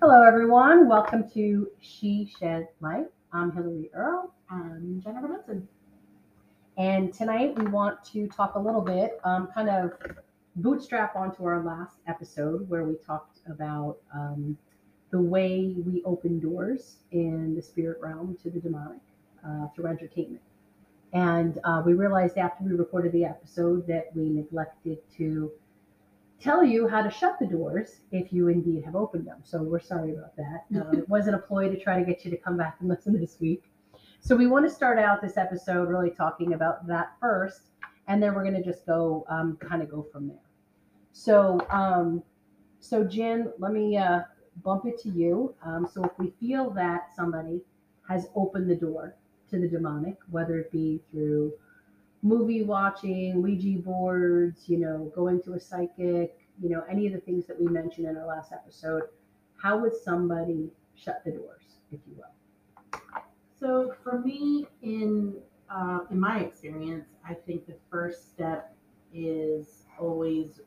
Hello, everyone. Welcome to She Shed Light. I'm Hillary Earl. I'm Jennifer Munson. And tonight we want to talk a little bit, um, kind of bootstrap onto our last episode where we talked about um, the way we open doors in the spirit realm to the demonic uh, through entertainment. And uh, we realized after we recorded the episode that we neglected to tell you how to shut the doors if you indeed have opened them. So we're sorry about that. Uh, it wasn't a ploy to try to get you to come back and listen this week. So we want to start out this episode really talking about that first, and then we're going to just go um, kind of go from there. So, um, so Jenn, let me uh, bump it to you. Um, so if we feel that somebody has opened the door to the demonic, whether it be through movie watching, Ouija boards, you know, going to a psychic, you know, any of the things that we mentioned in our last episode, how would somebody shut the doors, if you will? So for me, in uh, in my experience, I think the first step is always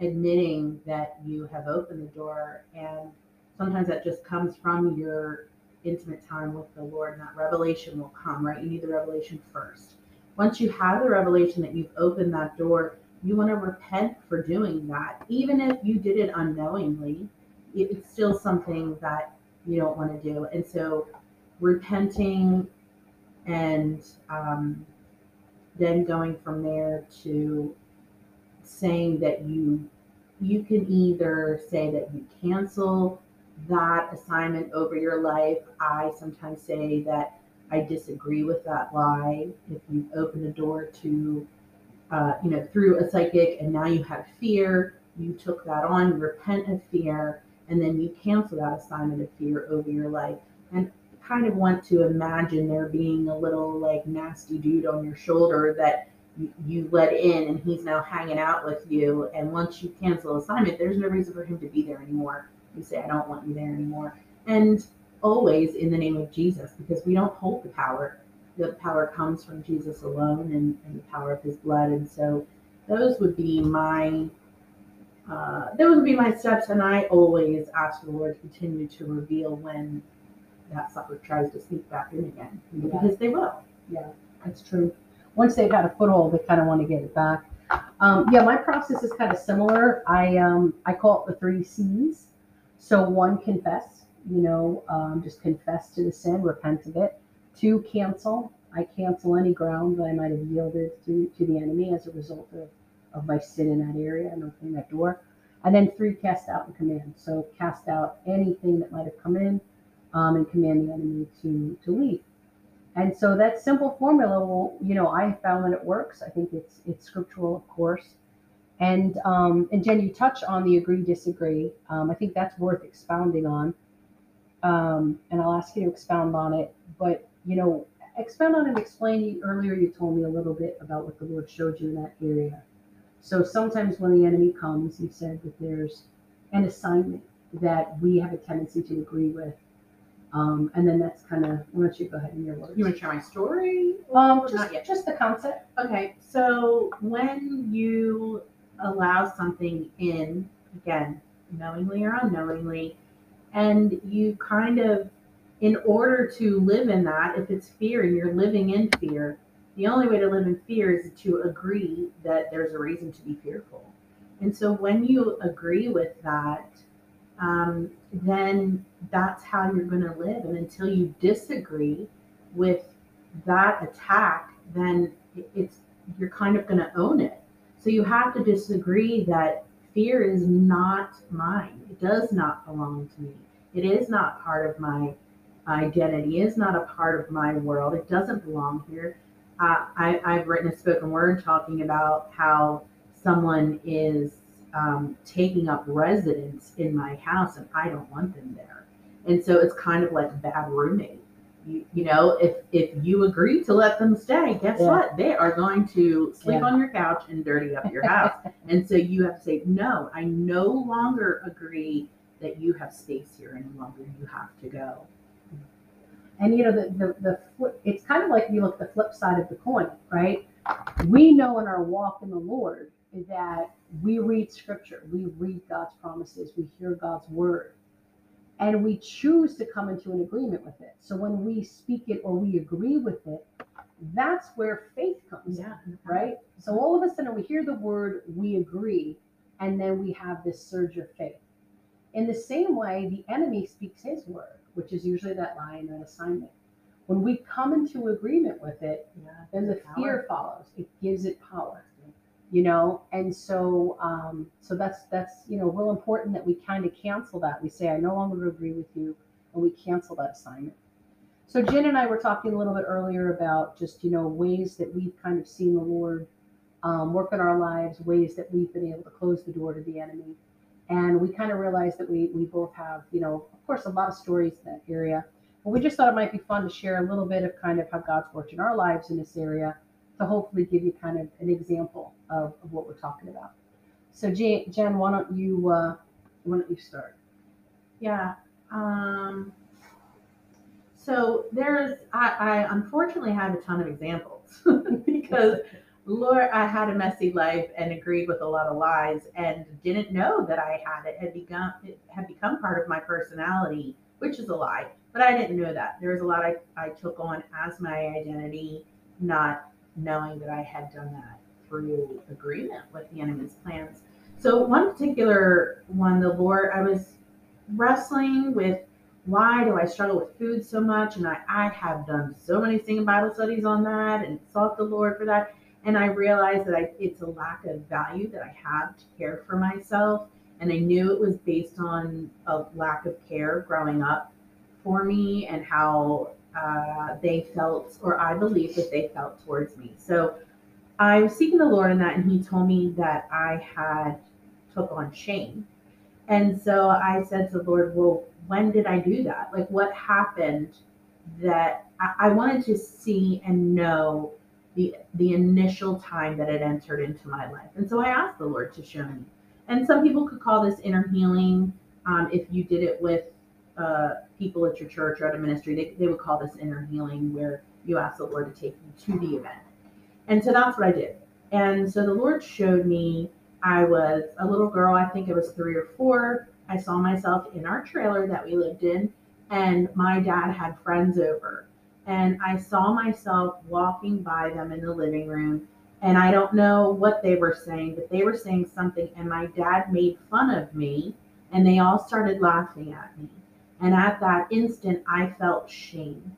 admitting that you have opened the door, and sometimes that just comes from your intimate time with the Lord, and that revelation will come. Right? You need the revelation first. Once you have the revelation that you've opened that door, you want to repent for doing that, even if you did it unknowingly. It's still something that you don't want to do, and so repenting and um, then going from there to saying that you you can either say that you cancel that assignment over your life i sometimes say that i disagree with that lie if you open the door to uh, you know through a psychic and now you have fear you took that on you repent of fear and then you cancel that assignment of fear over your life and kind of want to imagine there being a little like nasty dude on your shoulder that you, you let in and he's now hanging out with you. And once you cancel assignment, there's no reason for him to be there anymore. You say, I don't want you there anymore. And always in the name of Jesus, because we don't hold the power. The power comes from Jesus alone and, and the power of his blood. And so those would be my uh, those would be my steps, and I always ask the Lord to continue to reveal when that sucker tries to sneak back in again Yeah. because they will. Yeah, that's true. Once they've had a foothold, they kind of want to get it back. Um, yeah, my process is kind of similar. I um, I call it the three C's. So one, confess. You know, um, just confess to the sin, repent of it. Two, cancel. I cancel any ground that I might have yielded to to the enemy as a result of of my sin in that area and opening that door. And then three, cast out and command. So cast out anything that might have come in um, and command the enemy to to leave. And so that simple formula will, you know, I found that it works. I think it's it's scriptural, of course. And um, and Jenn, you touch on the agree disagree. Um, I think that's worth expounding on. Um, and I'll ask you to expound on it. But you know, expound on and Explain. Earlier, you told me a little bit about what the Lord showed you in that area. So sometimes when the enemy comes, you said that there's an assignment that we have a tendency to agree with. Um, and then that's kind of, why don't you go ahead in your words? You want to share my story? Um, just, not yet? just the concept. Okay, so when you allow something in, again, knowingly or unknowingly, and you kind of, in order to live in that, if it's fear and you're living in fear, the only way to live in fear is to agree that there's a reason to be fearful. And so when you agree with that, um, then that's how you're going to live. And until you disagree with that attack, then it's you're kind of going to own it. So you have to disagree that fear is not mine. It does not belong to me. It is not part of my identity. It is not a part of my world. It doesn't belong here. Uh, I, I've written a spoken word talking about how someone is um, taking up residence in my house and I don't want them there. And so it's kind of like bad roommate. You, you know, if if you agree to let them stay, guess Yeah. what? They are going to sleep Yeah. on your couch and dirty up your house. and so you have to say, no, I no longer agree that you have space here any longer. You have to go. And you know, the, the, the flip, it's kind of like you look at the flip side of the coin, right? We know in our walk in the Lord that we read scripture, we read God's promises, we hear God's word. And we choose to come into an agreement with it. So when we speak it or we agree with it, that's where faith comes in, right? So all of a sudden we hear the word, we agree, and then we have this surge of faith. In the same way, the enemy speaks his word, which is usually that lie and that assignment. When we come into agreement with it, Yeah. then the Power. fear follows. It gives it power, you know. And so, um, so that's that's you know real important that we kind of cancel that. We say, I no longer agree with you, and we cancel that assignment. So Jenn and I were talking a little bit earlier about just you know ways that we've kind of seen the Lord um, work in our lives, ways that we've been able to close the door to the enemy, and we kind of realized that we we both have you know of course a lot of stories in that area. But we just thought it might be fun to share a little bit of kind of how God's worked in our lives in this area to hopefully give you kind of an example of, of what we're talking about. So Jenn, Jenn, why don't you uh, why don't you start? Yeah. Um, so there's, I, I unfortunately have a ton of examples because Lord, I had a messy life and agreed with a lot of lies and didn't know that I had it had become it had become part of my personality, which is a lie. But I didn't know that. There was a lot I, I took on as my identity, not knowing that I had done that through agreement with the enemy's plans. So one particular one, the Lord, I was wrestling with why do I struggle with food so much? And I, I have done so many singing Bible studies on that and sought the Lord for that. And I realized that I, it's a lack of value that I have to care for myself. And I knew it was based on a lack of care growing up for me and how uh, they felt, or I believe that they felt towards me. So I was seeking the Lord in that, and He told me that I had took on shame. And so I said to the Lord, Well, when did I do that? Like, what happened that I, I wanted to see and know the the initial time that it entered into my life. And so I asked the Lord to show me. And some people could call this inner healing. Um, if you did it with uh, people at your church or at a ministry, they, they would call this inner healing, where you ask the Lord to take you to the event. And so that's what I did. And so the Lord showed me I was a little girl, I think it was three or four. I saw myself in our trailer that we lived in, and my dad had friends over. And I saw myself walking by them in the living room. And I don't know what they were saying, but they were saying something. And my dad made fun of me, and they all started laughing at me. And at that instant, I felt shame.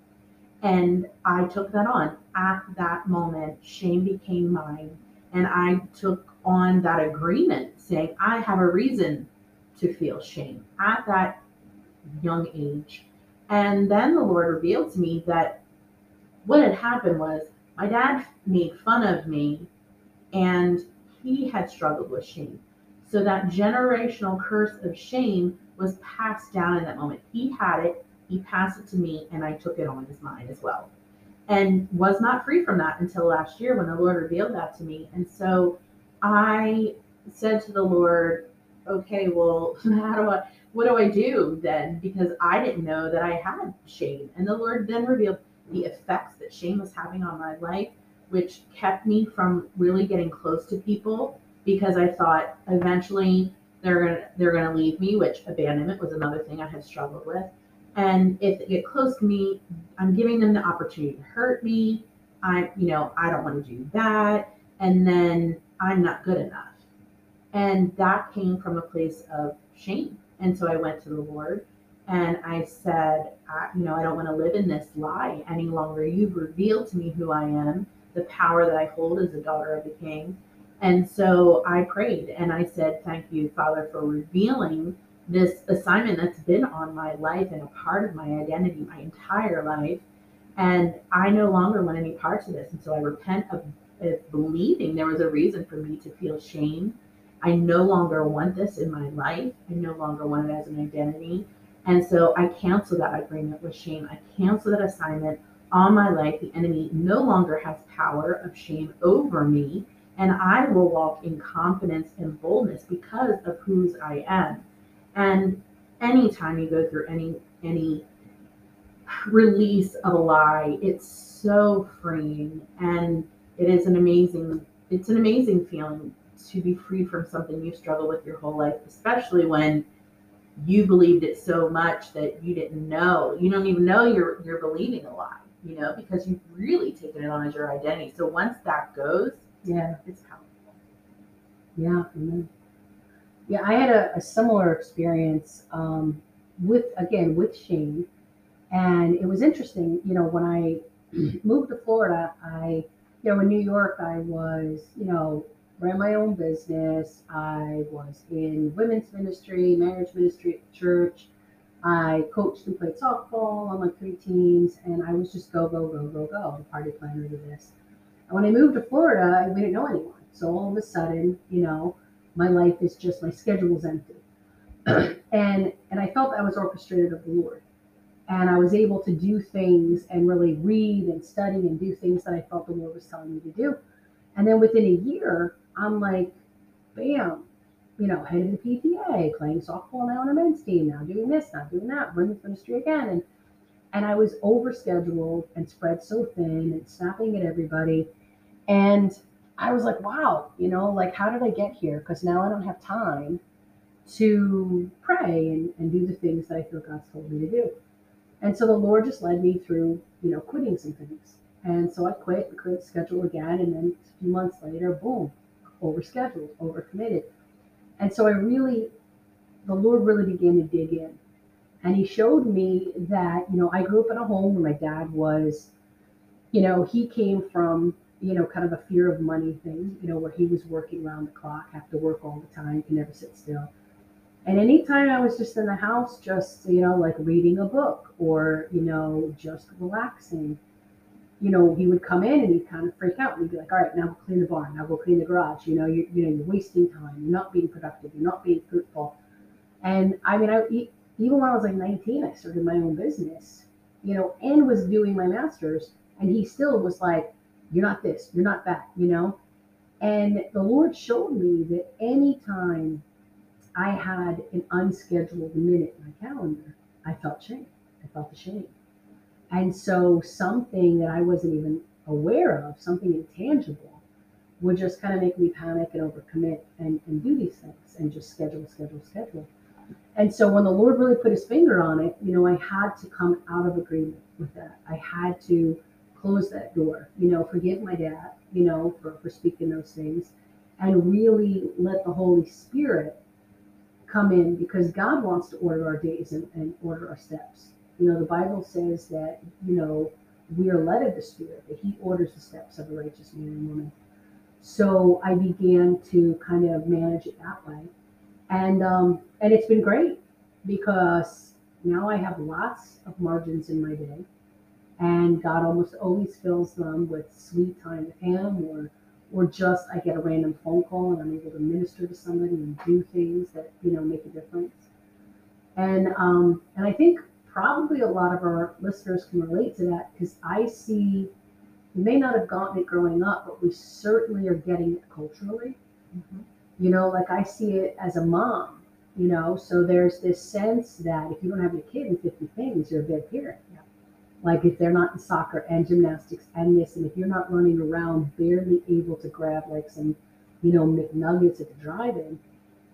And I took that on. At that moment, shame became mine. And I took on that agreement saying, I have a reason to feel shame at that young age. And then the Lord revealed to me that what had happened was my dad made fun of me and he had struggled with shame. So that generational curse of shame was passed down in that moment. He had it, he passed it to me, and I took it on as mine as well. And was not free from that until last year when the Lord revealed that to me. And so I said to the Lord, okay, well, how do I, what do I do then? Because I didn't know that I had shame. And the Lord then revealed the effects that shame was having on my life, which kept me from really getting close to people because I thought eventually they're gonna they're gonna leave me, which abandonment was another thing I had struggled with. And if they get close to me, I'm giving them the opportunity to hurt me. I, you know, I don't want to do that. And then I'm not good enough. And that came from a place of shame. And so I went to the Lord and I said, I, you know, I don't want to live in this lie any longer. You've revealed to me who I am, the power that I hold as a daughter of the King. And so I prayed and I said, Thank you, Father, for revealing this assignment that's been on my life and a part of my identity my entire life. And I no longer want any parts of this. And so I repent of, of believing there was a reason for me to feel shame. I no longer want this in my life. I no longer want it as an identity. And so I cancel that agreement with shame. I cancel that assignment on my life. The enemy no longer has power of shame over me. And I will walk in confidence and boldness because of whose I am. And anytime you go through any any release of a lie, it's so freeing and it is an amazing it's an amazing feeling to be free from something you struggle with your whole life, especially when you believed it so much that you didn't know. You don't even know you're you're believing a lie, you know, because you've really taken it on as your identity. So once that goes, Yeah. it's powerful. Yeah. Yeah, I had a, a similar experience um, with, again, with shame. And it was interesting, you know, when I moved to Florida, I, you know, in New York, I was, you know, ran my own business. I was in women's ministry, marriage ministry at church. I coached and played softball on like three teams, and I was just go, go, go, go, go, the party planner to this. And when I moved to Florida, we didn't know anyone. So all of a sudden, you know, my life is just my schedule's empty. and and I felt I was orchestrated of the Lord. And I was able to do things and really read and study and do things that I felt the Lord was telling me to do. And then within a year, I'm like, bam, you know, head of the PTA, playing softball now on a men's team, now doing this, now doing that, women's ministry again. And and I was overscheduled and spread so thin and snapping at everybody. And I was like, wow, you know, like how did I get here? Because now I don't have time to pray and, and do the things that I feel God's told me to do. And so the Lord just led me through, you know, quitting some things. And so I quit and couldn't schedule again. And then a few months later, boom, overscheduled, overcommitted. And so I really, the Lord really began to dig in. And he showed me that, you know, I grew up in a home where my dad was, you know, he came from, you know, kind of a fear of money thing, you know, where he was working around the clock, have to work all the time, can never sit still. And anytime I was just in the house, just, you know, like reading a book or, you know, just relaxing, you know, he would come in and he'd kind of freak out. And he'd be like, all right, now go clean the barn. Now go clean the garage. You know, you, you know, you're wasting time. You're not being productive. You're not being fruitful. And I mean, I, even when I was like 19, I started my own business, you know, and was doing my master's. And he still was like, you're not this, you're not that, you know? And the Lord showed me that anytime I had an unscheduled minute in my calendar, I felt shame. I felt the shame. And so something that I wasn't even aware of, something intangible, would just kind of make me panic and overcommit and, and do these things and just schedule, schedule, schedule. And so when the Lord really put his finger on it, you know, I had to come out of agreement with that. I had to close that door, you know, forgive my dad, you know, for, for speaking those things and really let the Holy Spirit come in because God wants to order our days and, and order our steps. You know, the Bible says that, you know, we are led of the Spirit, that He orders the steps of a righteous man and woman. So I began to kind of manage it that way. And um, and it's been great because now I have lots of margins in my day. And God almost always fills them with sweet time with Him or or just I get a random phone call and I'm able to minister to somebody and do things that, you know, make a difference. And um, and I think probably a lot of our listeners can relate to that because I see we may not have gotten it growing up, but we certainly are getting it culturally. You know, like I see it as a mom, you know, so there's this sense that if you don't have your kid in 50 things, you're a bad parent. Like if they're not in soccer and gymnastics and this, and if you're not running around barely able to grab like some, you know, McNuggets at the drive-in,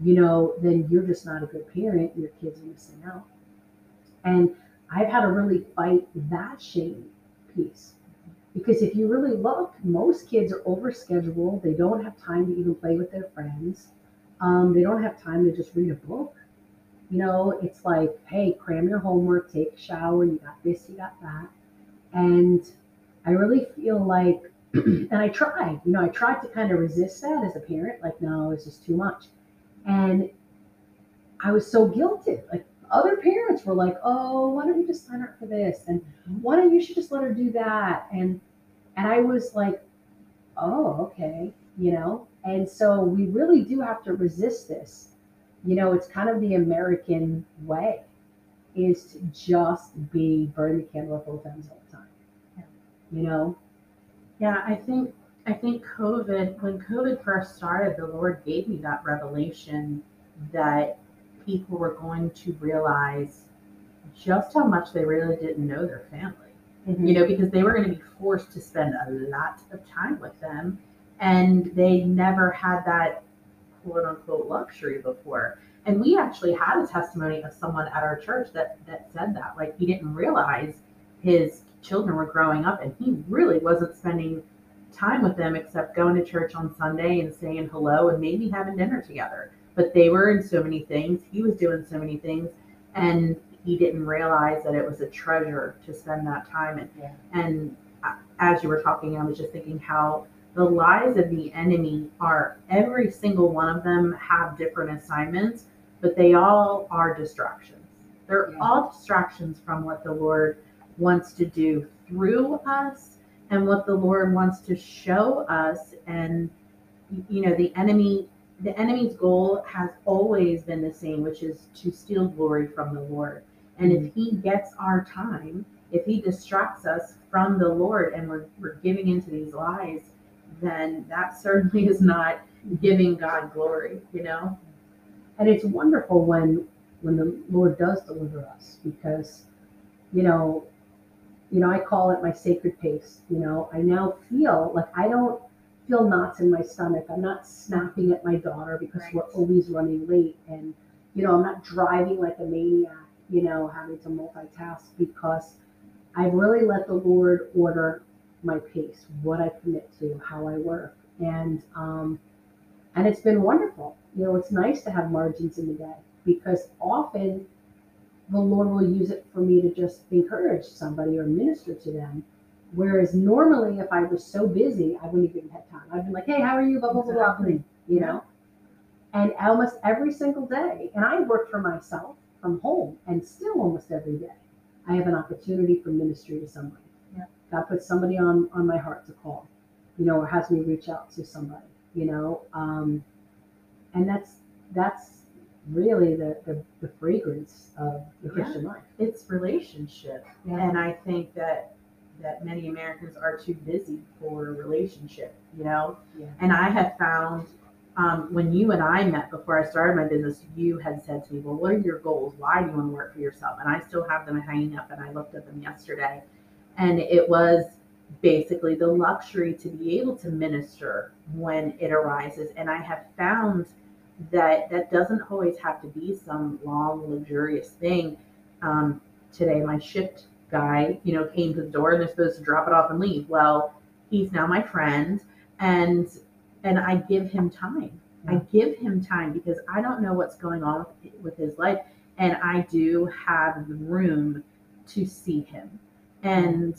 you know, then you're just not a good parent. Your kids are missing out. And I've had to really fight that shame piece. Because if you really look, most kids are overscheduled. They don't have time to even play with their friends. Um, they don't have time to just read a book. You know, it's like, hey, cram your homework, take a shower, you got this, you got that. And I really feel like, and I tried, you know, I tried to kind of resist that as a parent, like, no, it's just too much. And I was so guilty. Like, other parents were like, oh, why don't you just sign her up for this? And mm-hmm. why don't you should just let her do that? And and I was like, oh, okay, you know. And so we really do have to resist this. You know, it's kind of the American way is to just be burn the candle at both ends all the time. Yeah. You know? Yeah, I think I think COVID when COVID first started, the Lord gave me that revelation that people were going to realize just how much they really didn't know their family. Mm-hmm. You know, because they were going to be forced to spend a lot of time with them and they never had that quote unquote luxury before. And we actually had a testimony of someone at our church that that said that. Like he didn't realize his children were growing up and he really wasn't spending time with them except going to church on Sunday and saying hello and maybe having dinner together. But they were in so many things. He was doing so many things and he didn't realize that it was a treasure to spend that time in. Yeah. And as you were talking, I was just thinking how the lies of the enemy are every single one of them have different assignments, but they all are distractions. They're Yeah. all distractions from what the Lord wants to do through us and what the Lord wants to show us. And you know, the enemy the enemy's goal has always been the same, which is to steal glory from the Lord. And if mm-hmm. he gets our time, if he distracts us from the Lord and we're, we're giving into these lies, then that certainly is not giving God glory, you know? and it's wonderful when when the lord does deliver us because you know you know i call it my sacred pace you know i now feel like i don't feel knots in my stomach i'm not snapping at my daughter because Right. we're always running late and you know i'm not driving like a maniac you know having to multitask because i've really let the lord order my pace what i commit to how i work and um and it's been wonderful. You know, it's nice to have margins in the day because often the Lord will use it for me to just encourage somebody or minister to them. Whereas normally, if I was so busy, I wouldn't even have time. I'd be like, "Hey, how are you?" Blah blah blah blah. You know, and almost every single day, and I work for myself from home, and still almost every day, I have an opportunity for ministry to somebody. Yeah. God puts somebody on on my heart to call, you know, or has me reach out to somebody you know um, and that's that's really the, the the fragrance of the Yeah. christian life It's relationship. Yeah. And I think that that many Americans are too busy for a relationship, you know? Yeah. And I have found um, when you and I met before I started my business, you had said to me, Well, what are your goals? Why do you want to work for yourself? And I still have them hanging up and I looked at them yesterday. And it was basically the luxury to be able to minister when it arises. And I have found that that doesn't always have to be some long, luxurious thing. Um, today, my shift guy, you know, came to the door and they're supposed to drop it off and leave. Well, he's now my friend, and and I give him time. I give him time because I don't know what's going on with, with his life, and I do have the room to see him. And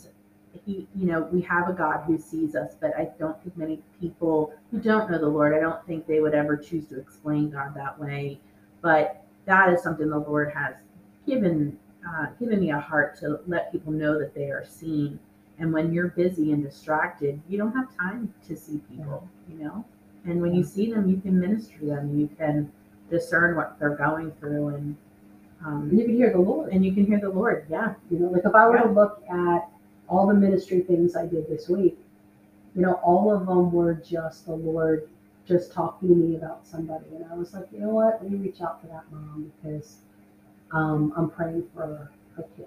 he, you know, we have a God who sees us, but I don't think many people who don't know the Lord, I don't think they would ever choose to explain God that way. But that is something the Lord has given uh, given me a heart to let people know that they are seen. And when you're busy and distracted, you don't have time to see people, you know. And when you see them, you can minister to them. You can discern what they're going through, and and um, you can hear the lord and you can hear the Lord. Yeah, you know like if i were Yeah. to look at all the ministry things i did this week you know all of them were just the lord just talking to me about somebody and i was like you know what let me reach out to that mom because um, i'm praying for her kid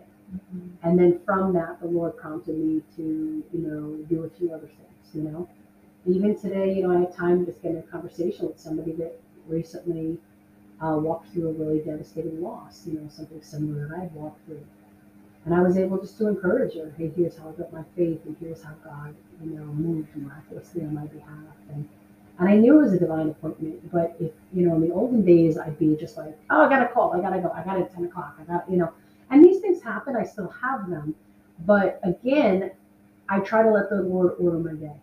And then from that, the Lord prompted me to, you know, do a few other things, you know. Even today, you know, I had time to just get in a conversation with somebody that recently uh, walked through a really devastating loss, you know, something similar that I've walked through. And I was able just to encourage her, hey, here's how I got my faith, and here's how God, you know, moved miraculously on my behalf. And and I knew it was a divine appointment, but if, you know, in the olden days, I'd be just like, oh, I got a call, I got to go, I got it at 10 o'clock, I got, you know, and these things happen, I still have them. But again, I try to let the Lord order my day.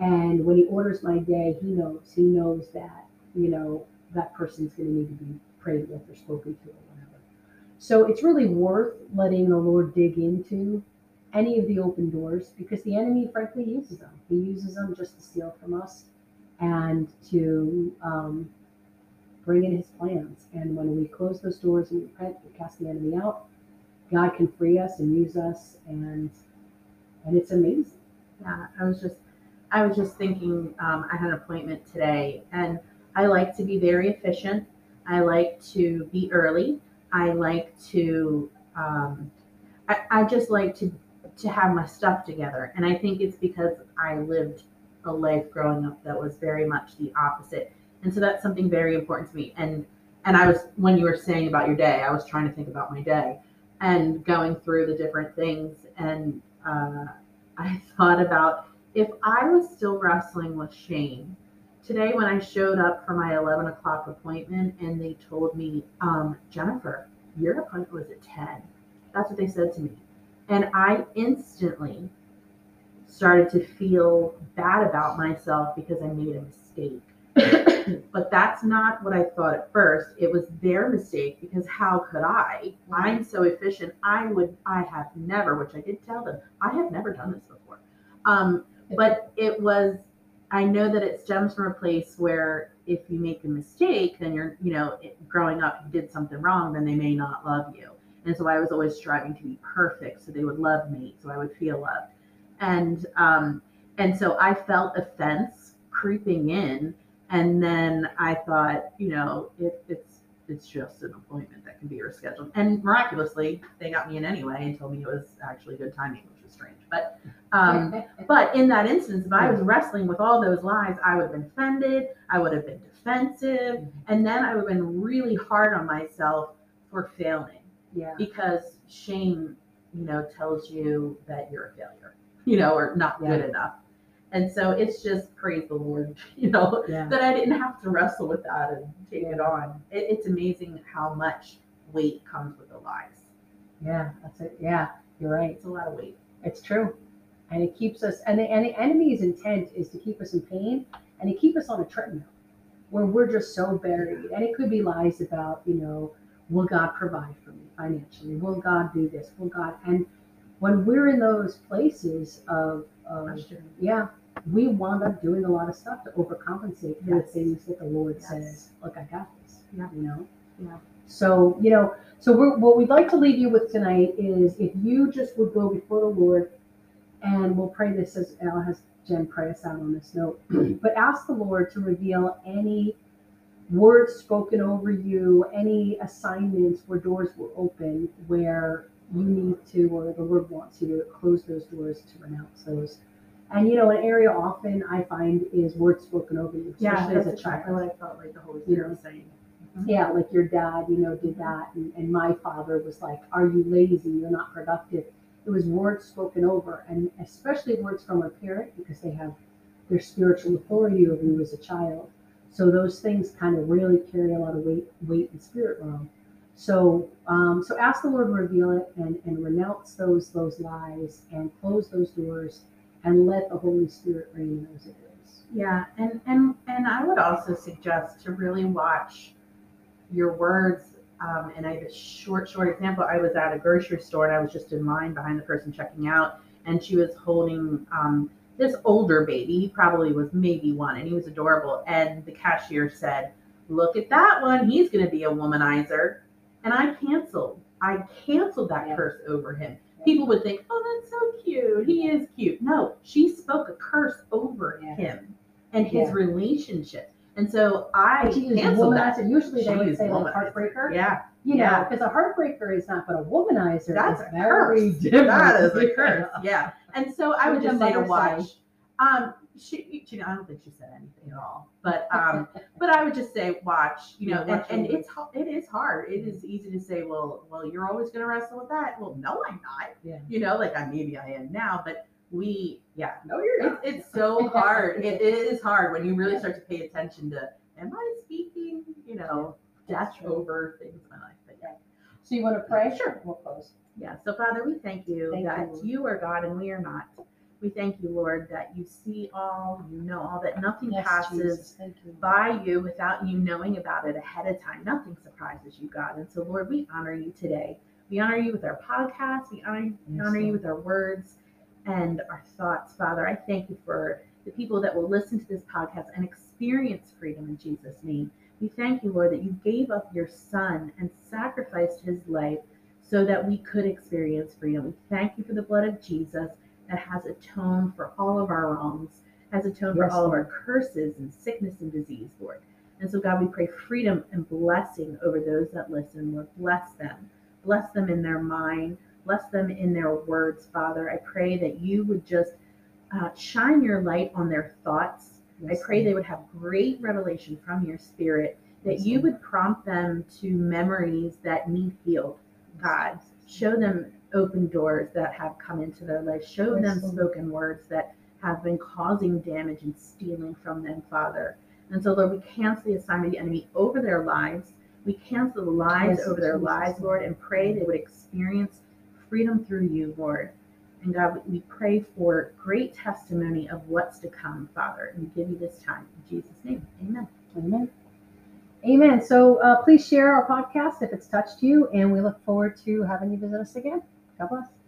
And when He orders my day, He knows. He knows that, you know, that person's going to need to be prayed with or spoken to or whatever. So it's really worth letting the Lord dig into any of the open doors because the enemy, frankly, uses them. He uses them just to steal from us and to um, bring in his plans. And when we close those doors and repent, we cast the enemy out, God can free us and use us, and and it's amazing. Yeah, I was just, I was just thinking. Um, I had an appointment today, and I like to be very efficient. I like to be early. I like to, um, I, I just like to to have my stuff together, and I think it's because I lived a life growing up that was very much the opposite. And so that's something very important to me. And and I was when you were saying about your day, I was trying to think about my day and going through the different things. And uh, I thought about if I was still wrestling with shame today when I showed up for my 11 o'clock appointment and they told me, um, Jennifer, your appointment was at 10. That's what they said to me. And I instantly started to feel bad about myself because I made a mistake. but that's not what I thought at first. It was their mistake because how could I? I'm so efficient. I would, I have never, which I did tell them, I have never done this before. Um, but it was, I know that it stems from a place where if you make a mistake, then you're, you know, it, growing up, you did something wrong, then they may not love you. And so I was always striving to be perfect so they would love me, so I would feel loved. And, um, and so I felt offense creeping in and then I thought, you know, it, it's it's just an appointment that can be rescheduled. And miraculously, they got me in anyway and told me it was actually good timing, which was strange. But um, but in that instance, if I was wrestling with all those lies, I would have been offended. I would have been defensive, Mhm. and then I would have been really hard on myself for failing yeah. because shame, you know, tells you that you're a failure, you know, or not good enough. And so it's just praise the Lord, you know, Yeah. that I didn't have to wrestle with that and take it on. It, it's amazing how much weight comes with the lies. Yeah. That's it. Yeah. You're right. It's a lot of weight. It's true. And it keeps us, and the, and the enemy's intent is to keep us in pain and to keep us on a treadmill where we're just so buried. And it could be lies about, you know, will God provide for me financially? Will God do this? Will God? And when we're in those places of, of Question. yeah, we wound up doing a lot of stuff to overcompensate for the Yes. things that the Lord Yes. says, look, I got this. Yeah. You know? Yeah. So, you know, so we're, what we'd like to leave you with tonight is if you just would go before the Lord and we'll pray this as Al has Jenn pray us out on this note, but ask the Lord to reveal any words spoken over you, any assignments where doors will open where you need to, or the Lord wants you to close those doors to renounce those. And you know, an area often I find is words spoken over you, Yeah, especially that's as a child. I felt like the Holy Spirit was saying. Mm-hmm. Yeah, like your dad, you know, did that, and, and my father was like, "Are you lazy? You're not productive." It was words spoken over, and especially words from a parent because they have their spiritual authority over you as a child. So those things kind of really carry a lot of weight, weight and spirit realm. So, um, so ask the Lord to reveal it and, and renounce those those lies and close those doors and let the Holy Spirit reign in those areas. Yeah, and and and I would also suggest to really watch your words. Um, and I have a short, short example. I was at a grocery store and I was just in line behind the person checking out, and she was holding um, this older baby. He probably was maybe one, and he was adorable. And the cashier said, "Look at that one. He's going to be a womanizer." And I canceled. I canceled that Yeah. curse over him. People would think, "Oh, that's so cute. He is cute." No, she spoke a curse over Yeah. him and his Yeah. relationship. And so I But she canceled that. Usually they would say like heartbreaker. Yeah, You know, Yeah. because a heartbreaker is not, but a womanizer that's is a very curse. different. That is a curse. Yeah. And so I would just say to watch. Um, she, you know, I don't think she said anything at all, but um, but I would just say watch. You know, Yeah, and, and it's it is hard. It is easy to say, well, well, you're always going to wrestle with that. Well, no, I'm not. Yeah. You know, like I maybe I am now, but we, yeah, No, you're It's, it's so hard. It, it is hard when you really start to pay attention to, am I speaking, you know, true. over things in my life? But yeah. So you want to pray? Sure. We'll close. yeah. So Father, we thank you Thank that you, you are God and we are not. We thank you, Lord, that you see all, you know all, that nothing Yes, passes you. by you without you knowing about it ahead of time. Nothing surprises you, God. And so, Lord, we honor you today. We honor you with our podcast. We honor, we Yes, honor you with our words and our thoughts, Father. I thank you for the people that will listen to this podcast and experience freedom in Jesus' name. We thank you, Lord, that you gave up your son and sacrificed his life so that we could experience freedom. We thank you for the blood of Jesus that has atoned for all of our wrongs, has atoned for Yes, all of our curses and sickness and disease, Lord. And so, God, we pray freedom and blessing over those that listen. Lord, bless them. Bless them in their mind. Bless them in their words, Father. I pray that you would just uh, shine your light on their thoughts I pray they would have great revelation from your spirit, that Yes, you would prompt them to memories that need healed. God, show them open doors that have come into their life. Show Yes, them spoken words that have been causing damage and stealing from them, Father. And so, Lord, we cancel the assignment of the enemy over their lives. We cancel the lies Yes, over their Jesus. lives, Lord, and pray they would experience freedom through you, Lord. And God, we pray for great testimony of what's to come, Father. And we give you this time. In Jesus' name, amen. Amen. Amen. So uh, please share our podcast if it's touched you, and we look forward to having you visit us again. God bless.